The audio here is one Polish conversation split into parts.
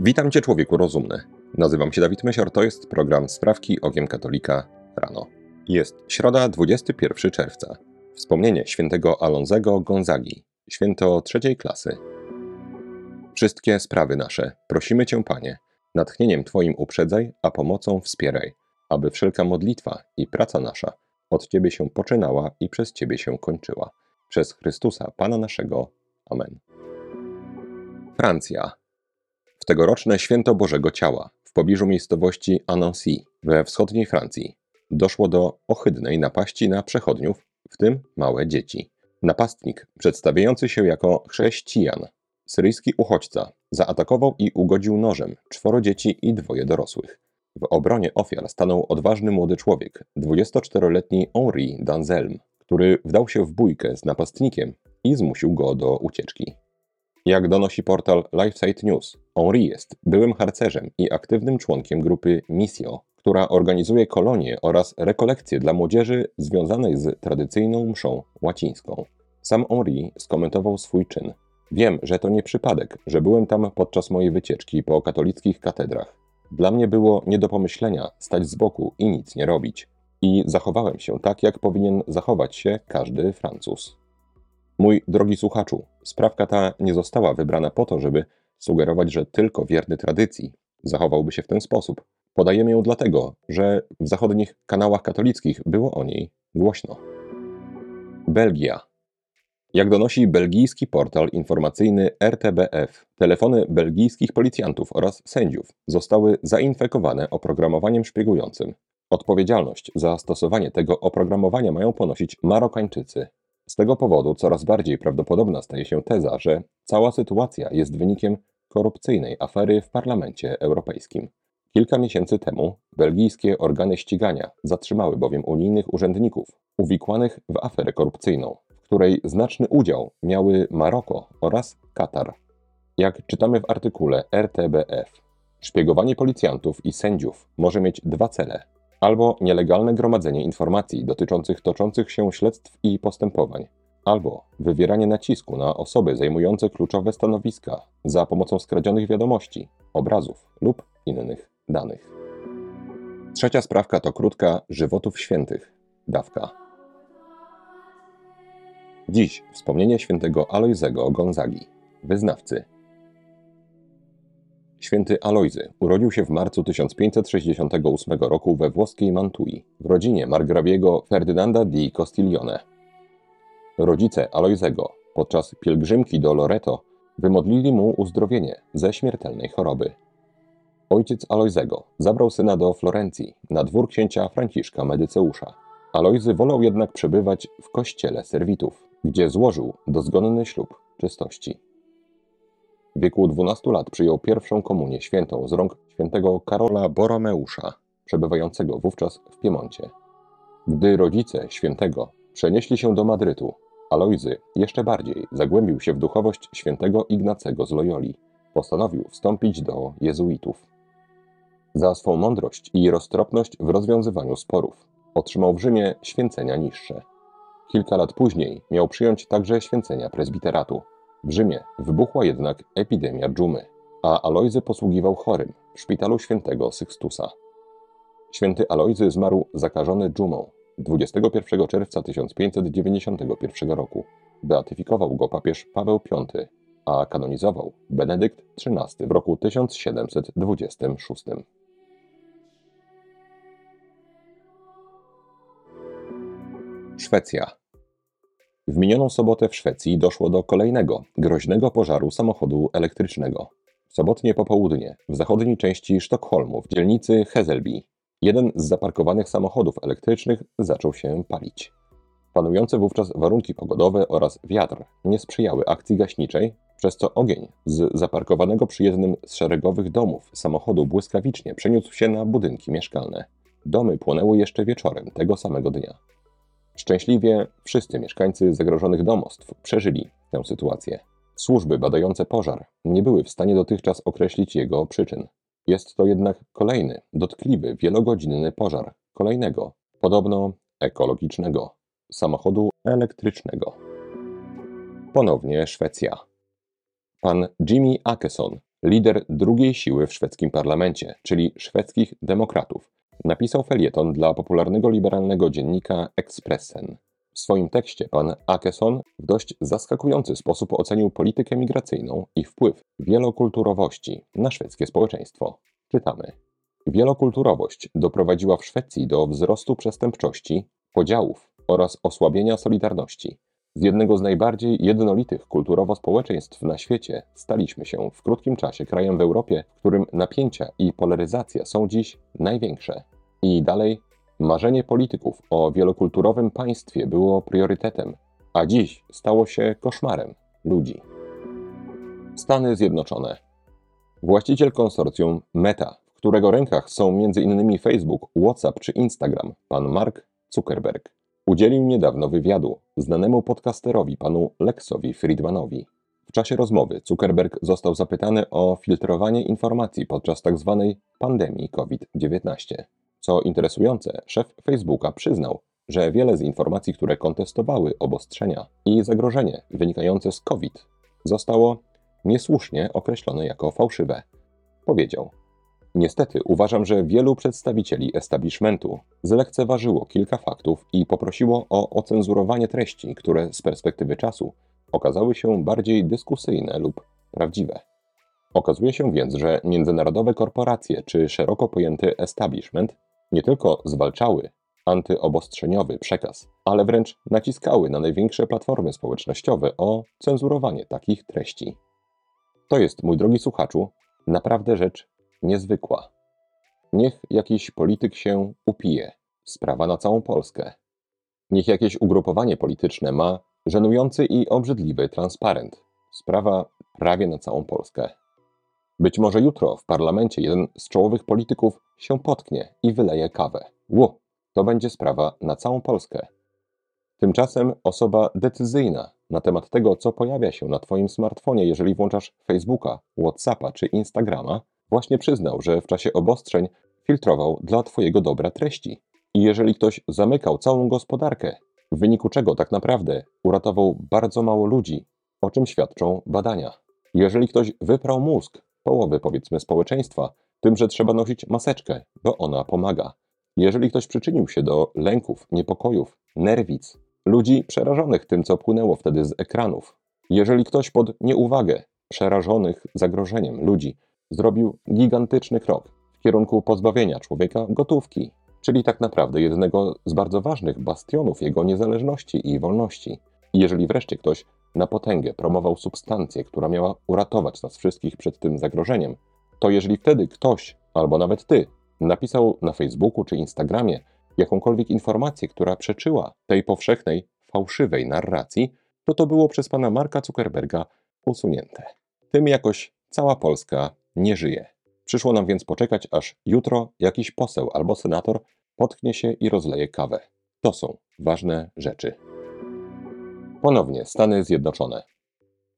Witam Cię, człowieku rozumny. Nazywam się Dawid Mysior, to jest program Sprawki Okiem Katolika rano. Jest środa, 21 czerwca. Wspomnienie świętego Alonzego Gonzagi, święto trzeciej klasy. Wszystkie sprawy nasze, prosimy Cię, Panie, natchnieniem Twoim uprzedzaj, a pomocą wspieraj, aby wszelka modlitwa i praca nasza od Ciebie się poczynała i przez Ciebie się kończyła. Przez Chrystusa, Pana naszego. Amen. Francja. Tegoroczne święto Bożego Ciała w pobliżu miejscowości Annecy we wschodniej Francji doszło do ohydnej napaści na przechodniów, w tym małe dzieci. Napastnik, przedstawiający się jako chrześcijan, syryjski uchodźca, zaatakował i ugodził nożem czworo dzieci i dwoje dorosłych. W obronie ofiar stanął odważny młody człowiek, 24-letni Henri Danzelm, który wdał się w bójkę z napastnikiem i zmusił go do ucieczki. Jak donosi portal LifeSite News, Henri jest byłym harcerzem i aktywnym członkiem grupy Missio, która organizuje kolonie oraz rekolekcje dla młodzieży związanej z tradycyjną mszą łacińską. Sam Henri skomentował swój czyn. Wiem, że to nie przypadek, że byłem tam podczas mojej wycieczki po katolickich katedrach. Dla mnie było nie do pomyślenia stać z boku i nic nie robić. I zachowałem się tak, jak powinien zachować się każdy Francuz. Mój drogi słuchaczu, sprawka ta nie została wybrana po to, żeby sugerować, że tylko wierny tradycji zachowałby się w ten sposób. Podajemy ją dlatego, że w zachodnich kanałach katolickich było o niej głośno. Belgia. Jak donosi belgijski portal informacyjny RTBF, telefony belgijskich policjantów oraz sędziów zostały zainfekowane oprogramowaniem szpiegującym. Odpowiedzialność za stosowanie tego oprogramowania mają ponosić Marokańczycy. Z tego powodu coraz bardziej prawdopodobna staje się teza, że cała sytuacja jest wynikiem korupcyjnej afery w Parlamencie Europejskim. Kilka miesięcy temu belgijskie organy ścigania zatrzymały bowiem unijnych urzędników uwikłanych w aferę korupcyjną, w której znaczny udział miały Maroko oraz Katar. Jak czytamy w artykule RTBF, szpiegowanie policjantów i sędziów może mieć dwa cele: albo nielegalne gromadzenie informacji dotyczących toczących się śledztw i postępowań, albo wywieranie nacisku na osoby zajmujące kluczowe stanowiska za pomocą skradzionych wiadomości, obrazów lub innych danych. Trzecia sprawka to krótka żywotów świętych, dawka. Dziś wspomnienie świętego Alojzego Gonzagi, wyznawcy. Święty Alojzy urodził się w marcu 1568 roku we włoskiej Mantui, w rodzinie margrabiego Ferdynanda di Costiglione. Rodzice Alojzego podczas pielgrzymki do Loreto wymodlili mu uzdrowienie ze śmiertelnej choroby. Ojciec Alojzego zabrał syna do Florencji, na dwór księcia Franciszka Medyceusza. Alojzy wolał jednak przebywać w kościele serwitów, gdzie złożył dozgonny ślub czystości. W wieku 12 lat przyjął pierwszą komunię świętą z rąk świętego Karola Boromeusza, przebywającego wówczas w Piemoncie. Gdy rodzice świętego przenieśli się do Madrytu, Alojzy jeszcze bardziej zagłębił się w duchowość świętego Ignacego z Loyoli. Postanowił wstąpić do jezuitów. Za swą mądrość i roztropność w rozwiązywaniu sporów otrzymał w Rzymie święcenia niższe. Kilka lat później miał przyjąć także święcenia prezbiteratu. W Rzymie wybuchła jednak epidemia dżumy, a Alojzy posługiwał chorym w szpitalu świętego Sykstusa. Święty Alojzy zmarł zakażony dżumą 21 czerwca 1591 roku. Beatyfikował go papież Paweł V, a kanonizował Benedykt XIII w roku 1726. Szwecja. W minioną sobotę w Szwecji doszło do kolejnego groźnego pożaru samochodu elektrycznego. Sobotnie popołudnie w zachodniej części Sztokholmu, w dzielnicy Heselby, jeden z zaparkowanych samochodów elektrycznych zaczął się palić. Panujące wówczas warunki pogodowe oraz wiatr nie sprzyjały akcji gaśniczej, przez co ogień z zaparkowanego przy jednym z szeregowych domów samochodu błyskawicznie przeniósł się na budynki mieszkalne. Domy płonęły jeszcze wieczorem tego samego dnia. Szczęśliwie wszyscy mieszkańcy zagrożonych domostw przeżyli tę sytuację. Służby badające pożar nie były w stanie dotychczas określić jego przyczyn. Jest to jednak kolejny, dotkliwy, wielogodzinny pożar kolejnego, podobno ekologicznego, samochodu elektrycznego. Ponownie Szwecja. Pan Jimmy Akeson lider drugiej siły w szwedzkim parlamencie, czyli szwedzkich demokratów, napisał felieton dla popularnego liberalnego dziennika Expressen. W swoim tekście pan Akeson w dość zaskakujący sposób ocenił politykę migracyjną i wpływ wielokulturowości na szwedzkie społeczeństwo. Czytamy. Wielokulturowość doprowadziła w Szwecji do wzrostu przestępczości, podziałów oraz osłabienia solidarności. Z jednego z najbardziej jednolitych kulturowo społeczeństw na świecie staliśmy się w krótkim czasie krajem w Europie, w którym napięcia i polaryzacja są dziś największe. I dalej, marzenie polityków o wielokulturowym państwie było priorytetem, a dziś stało się koszmarem ludzi. Stany Zjednoczone. Właściciel konsorcjum Meta, w którego rękach są m.in. Facebook, WhatsApp czy Instagram, pan Mark Zuckerberg, udzielił niedawno wywiadu znanemu podcasterowi panu Lexowi Friedmanowi. W czasie rozmowy Zuckerberg został zapytany o filtrowanie informacji podczas tzw. Tak pandemii COVID-19. Co interesujące, szef Facebooka przyznał, że wiele z informacji, które kontestowały obostrzenia i zagrożenie wynikające z COVID, zostało niesłusznie określone jako fałszywe. Powiedział: Niestety uważam, że wielu przedstawicieli establishmentu zlekceważyło kilka faktów i poprosiło o ocenzurowanie treści, które z perspektywy czasu okazały się bardziej dyskusyjne lub prawdziwe. Okazuje się więc, że międzynarodowe korporacje czy szeroko pojęty establishment nie tylko zwalczały antyobostrzeniowy przekaz, ale wręcz naciskały na największe platformy społecznościowe o cenzurowanie takich treści. To jest, mój drogi słuchaczu, naprawdę rzecz niezwykła. Niech jakiś polityk się upije. Sprawa na całą Polskę. Niech jakieś ugrupowanie polityczne ma żenujący i obrzydliwy transparent. Sprawa prawie na całą Polskę. Być może jutro w parlamencie jeden z czołowych polityków się potknie i wyleje kawę. Ło, to będzie sprawa na całą Polskę. Tymczasem osoba decyzyjna na temat tego, co pojawia się na Twoim smartfonie, jeżeli włączasz Facebooka, WhatsAppa czy Instagrama, właśnie przyznał, że w czasie obostrzeń filtrował dla Twojego dobra treści. I jeżeli ktoś zamykał całą gospodarkę, w wyniku czego tak naprawdę uratował bardzo mało ludzi, o czym świadczą badania. Jeżeli ktoś wyprał mózg połowy, powiedzmy, społeczeństwa, tym, że trzeba nosić maseczkę, bo ona pomaga. Jeżeli ktoś przyczynił się do lęków, niepokojów, nerwic, ludzi przerażonych tym, co płynęło wtedy z ekranów, jeżeli ktoś pod nieuwagę przerażonych zagrożeniem ludzi zrobił gigantyczny krok w kierunku pozbawienia człowieka gotówki, czyli tak naprawdę jednego z bardzo ważnych bastionów jego niezależności i wolności. Jeżeli wreszcie ktoś na potęgę promował substancję, która miała uratować nas wszystkich przed tym zagrożeniem, to jeżeli wtedy ktoś, albo nawet ty, napisał na Facebooku czy Instagramie jakąkolwiek informację, która przeczyła tej powszechnej, fałszywej narracji, to to było przez pana Marka Zuckerberga usunięte. Tym jakoś cała Polska nie żyje. Przyszło nam więc poczekać, aż jutro jakiś poseł albo senator potknie się i rozleje kawę. To są ważne rzeczy. Ponownie Stany Zjednoczone.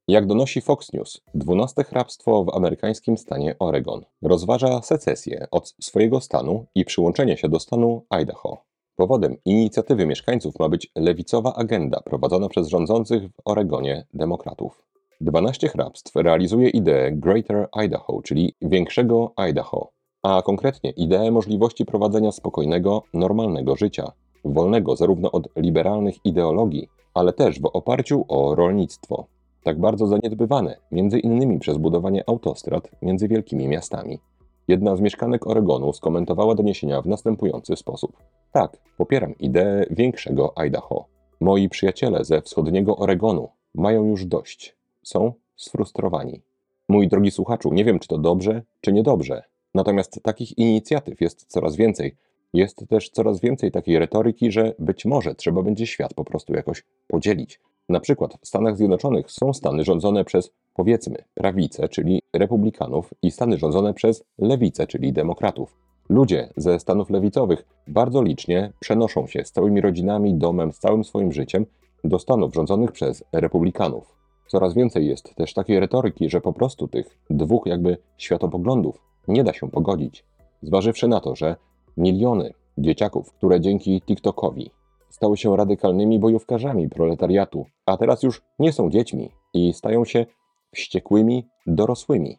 Jak donosi Fox News, 12 hrabstwo w amerykańskim stanie Oregon rozważa secesję od swojego stanu i przyłączenie się do stanu Idaho. Powodem inicjatywy mieszkańców ma być lewicowa agenda prowadzona przez rządzących w Oregonie demokratów. 12 hrabstw realizuje ideę Greater Idaho, czyli większego Idaho, a konkretnie ideę możliwości prowadzenia spokojnego, normalnego życia, wolnego zarówno od liberalnych ideologii, ale też w oparciu o rolnictwo, tak bardzo zaniedbywane, między innymi przez budowanie autostrad między wielkimi miastami. Jedna z mieszkanek Oregonu skomentowała doniesienia w następujący sposób. Tak, popieram ideę większego Idaho. Moi przyjaciele ze wschodniego Oregonu mają już dość. Są sfrustrowani. Mój drogi słuchaczu, nie wiem czy to dobrze, czy niedobrze. Natomiast takich inicjatyw jest coraz więcej. Jest też coraz więcej takiej retoryki, że być może trzeba będzie świat po prostu jakoś podzielić. Na przykład w Stanach Zjednoczonych są stany rządzone przez, powiedzmy, prawicę, czyli republikanów, i stany rządzone przez lewicę, czyli demokratów. Ludzie ze stanów lewicowych bardzo licznie przenoszą się z całymi rodzinami, domem, z całym swoim życiem do stanów rządzonych przez republikanów. Coraz więcej jest też takiej retoryki, że po prostu tych dwóch jakby światopoglądów nie da się pogodzić. Zważywszy na to, że miliony dzieciaków, które dzięki TikTokowi stały się radykalnymi bojówkarzami proletariatu, a teraz już nie są dziećmi i stają się wściekłymi dorosłymi.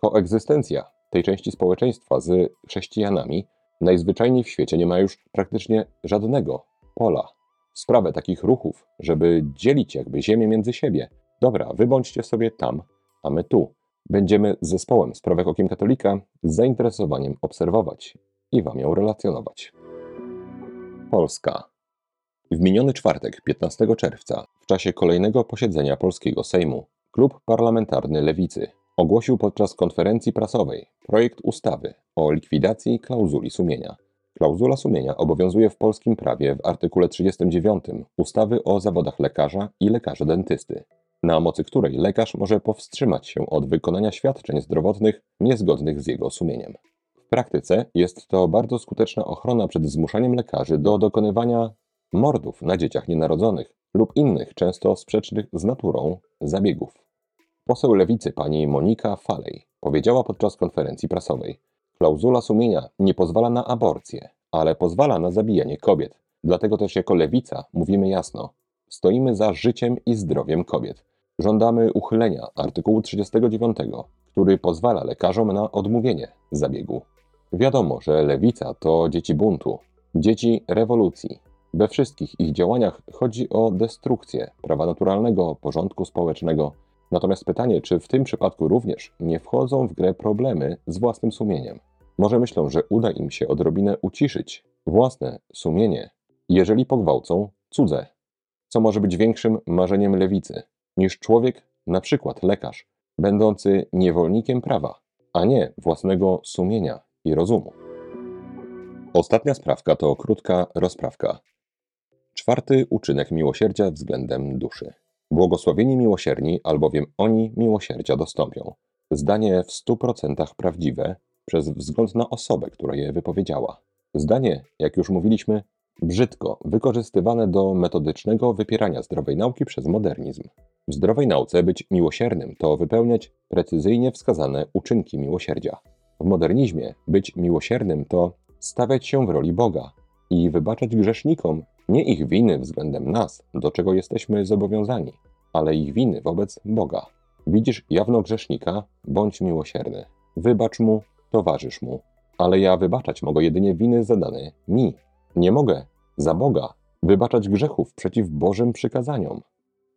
Koegzystencja tej części społeczeństwa z chrześcijanami najzwyczajniej w świecie nie ma już praktycznie żadnego pola. Sprawę takich ruchów, żeby dzielić jakby ziemię między siebie. Dobra, wy bądźcie sobie tam, a my tu. Będziemy z zespołem Sprawek Okiem Katolika z zainteresowaniem obserwować i wam ją relacjonować. Polska. W miniony czwartek, 15 czerwca, w czasie kolejnego posiedzenia polskiego Sejmu, Klub Parlamentarny Lewicy ogłosił podczas konferencji prasowej projekt ustawy o likwidacji klauzuli sumienia. Klauzula sumienia obowiązuje w polskim prawie w artykule 39 ustawy o zawodach lekarza i lekarza dentysty, na mocy której lekarz może powstrzymać się od wykonania świadczeń zdrowotnych niezgodnych z jego sumieniem. W praktyce jest to bardzo skuteczna ochrona przed zmuszaniem lekarzy do dokonywania mordów na dzieciach nienarodzonych lub innych, często sprzecznych z naturą, zabiegów. Poseł lewicy pani Monika Falej powiedziała podczas konferencji prasowej: Klauzula sumienia nie pozwala na aborcję, ale pozwala na zabijanie kobiet. Dlatego też jako lewica mówimy jasno: stoimy za życiem i zdrowiem kobiet. Żądamy uchylenia artykułu 39, który pozwala lekarzom na odmówienie zabiegu. Wiadomo, że lewica to dzieci buntu, dzieci rewolucji. We wszystkich ich działaniach chodzi o destrukcję prawa naturalnego, porządku społecznego. Natomiast pytanie, czy w tym przypadku również nie wchodzą w grę problemy z własnym sumieniem? Może myślą, że uda im się odrobinę uciszyć własne sumienie, jeżeli pogwałcą cudze. Co może być większym marzeniem lewicy niż człowiek, na przykład lekarz, będący niewolnikiem prawa, a nie własnego sumienia i rozumu. Ostatnia sprawka to krótka rozprawka. Czwarty uczynek miłosierdzia względem duszy. Błogosławieni miłosierni, albowiem oni miłosierdzia dostąpią. Zdanie w stu procentach prawdziwe przez wzgląd na osobę, która je wypowiedziała. Zdanie, jak już mówiliśmy, brzydko wykorzystywane do metodycznego wypierania zdrowej nauki przez modernizm. W zdrowej nauce być miłosiernym to wypełniać precyzyjnie wskazane uczynki miłosierdzia. W modernizmie być miłosiernym to stawiać się w roli Boga i wybaczać grzesznikom nie ich winy względem nas, do czego jesteśmy zobowiązani, ale ich winy wobec Boga. Widzisz jawno grzesznika, bądź miłosierny. Wybacz mu, towarzysz mu. Ale ja wybaczać mogę jedynie winy zadane mi. Nie mogę za Boga wybaczać grzechów przeciw Bożym przykazaniom.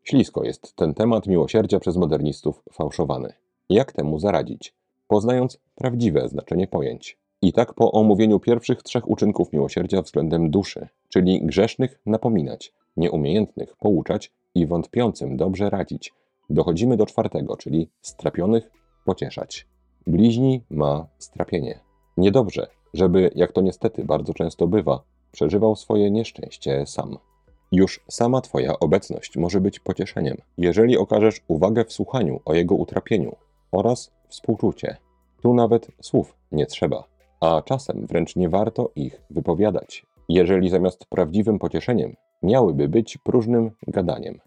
Ślisko jest ten temat miłosierdzia przez modernistów fałszowany. Jak temu zaradzić? Poznając prawdziwe znaczenie pojęć. I tak po omówieniu pierwszych trzech uczynków miłosierdzia względem duszy, czyli grzesznych napominać, nieumiejętnych pouczać i wątpiącym dobrze radzić, dochodzimy do czwartego, czyli strapionych pocieszać. Bliźni ma strapienie. Niedobrze, żeby, jak to niestety bardzo często bywa, przeżywał swoje nieszczęście sam. Już sama Twoja obecność może być pocieszeniem, jeżeli okażesz uwagę w słuchaniu o jego utrapieniu oraz współczucie. Tu nawet słów nie trzeba, a czasem wręcz nie warto ich wypowiadać, jeżeli zamiast prawdziwym pocieszeniem miałyby być próżnym gadaniem.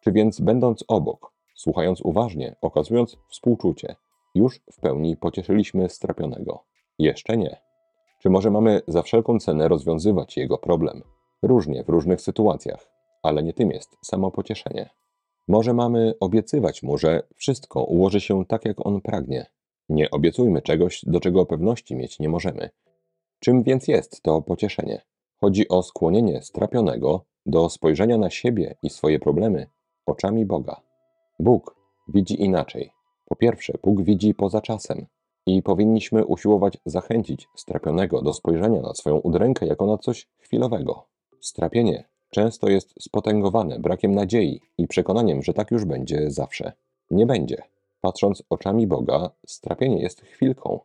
Czy więc będąc obok, słuchając uważnie, okazując współczucie, już w pełni pocieszyliśmy strapionego? Jeszcze nie. Czy może mamy za wszelką cenę rozwiązywać jego problem? Różnie w różnych sytuacjach, ale nie tym jest samo pocieszenie. Może mamy obiecywać mu, że wszystko ułoży się tak, jak on pragnie. Nie obiecujmy czegoś, do czego pewności mieć nie możemy. Czym więc jest to pocieszenie? Chodzi o skłonienie strapionego do spojrzenia na siebie i swoje problemy oczami Boga. Bóg widzi inaczej. Po pierwsze, Bóg widzi poza czasem i powinniśmy usiłować zachęcić strapionego do spojrzenia na swoją udrękę jako na coś chwilowego. Strapienie często jest spotęgowane brakiem nadziei i przekonaniem, że tak już będzie zawsze. Nie będzie. Patrząc oczami Boga, strapienie jest chwilką.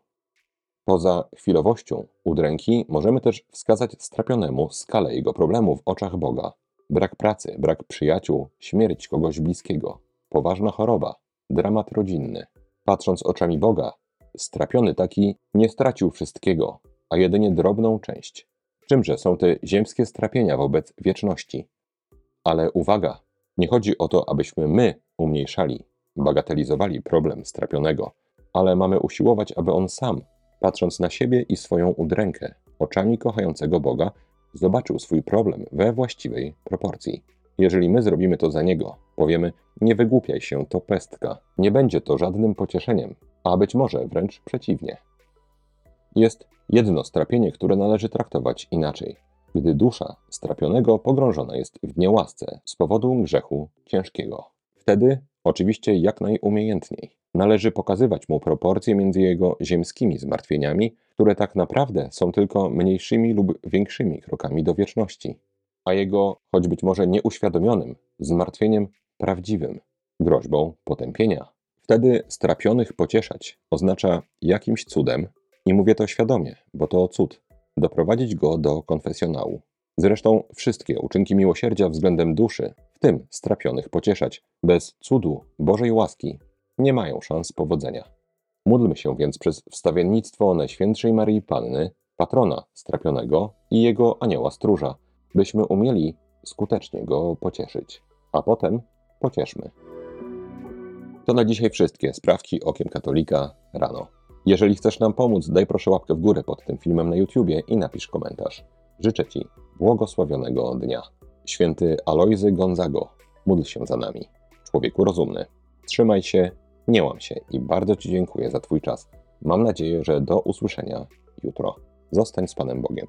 Poza chwilowością udręki możemy też wskazać strapionemu skalę jego problemu w oczach Boga. Brak pracy, brak przyjaciół, śmierć kogoś bliskiego, poważna choroba, dramat rodzinny. Patrząc oczami Boga, strapiony taki nie stracił wszystkiego, a jedynie drobną część. Czymże są te ziemskie strapienia wobec wieczności? Ale uwaga, nie chodzi o to, abyśmy my umniejszali, bagatelizowali problem strapionego, ale mamy usiłować, aby on sam, patrząc na siebie i swoją udrękę, oczami kochającego Boga, zobaczył swój problem we właściwej proporcji. Jeżeli my zrobimy to za niego, powiemy: Nie wygłupiaj się, to pestka. Nie będzie to żadnym pocieszeniem, a być może wręcz przeciwnie. Jest jedno strapienie, które należy traktować inaczej, gdy dusza strapionego pogrążona jest w niełasce z powodu grzechu ciężkiego. Wtedy, oczywiście jak najumiejętniej, należy pokazywać mu proporcje między jego ziemskimi zmartwieniami, które tak naprawdę są tylko mniejszymi lub większymi krokami do wieczności, a jego, choć być może nieuświadomionym, zmartwieniem prawdziwym, groźbą potępienia. Wtedy strapionych pocieszać oznacza jakimś cudem, i mówię to świadomie, bo to cud, doprowadzić go do konfesjonału. Zresztą wszystkie uczynki miłosierdzia względem duszy, w tym strapionych pocieszać, bez cudu Bożej łaski, nie mają szans powodzenia. Módlmy się więc przez wstawiennictwo Najświętszej Maryi Panny, patrona strapionego i jego anioła stróża, byśmy umieli skutecznie go pocieszyć. A potem pocieszmy. To na dzisiaj wszystkie sprawki okiem katolika rano. Jeżeli chcesz nam pomóc, daj proszę łapkę w górę pod tym filmem na YouTubie i napisz komentarz. Życzę Ci błogosławionego dnia. Święty Alojzy Gonzago, módl się za nami. Człowieku rozumny. Trzymaj się, nie łam się i bardzo Ci dziękuję za Twój czas. Mam nadzieję, że do usłyszenia jutro. Zostań z Panem Bogiem.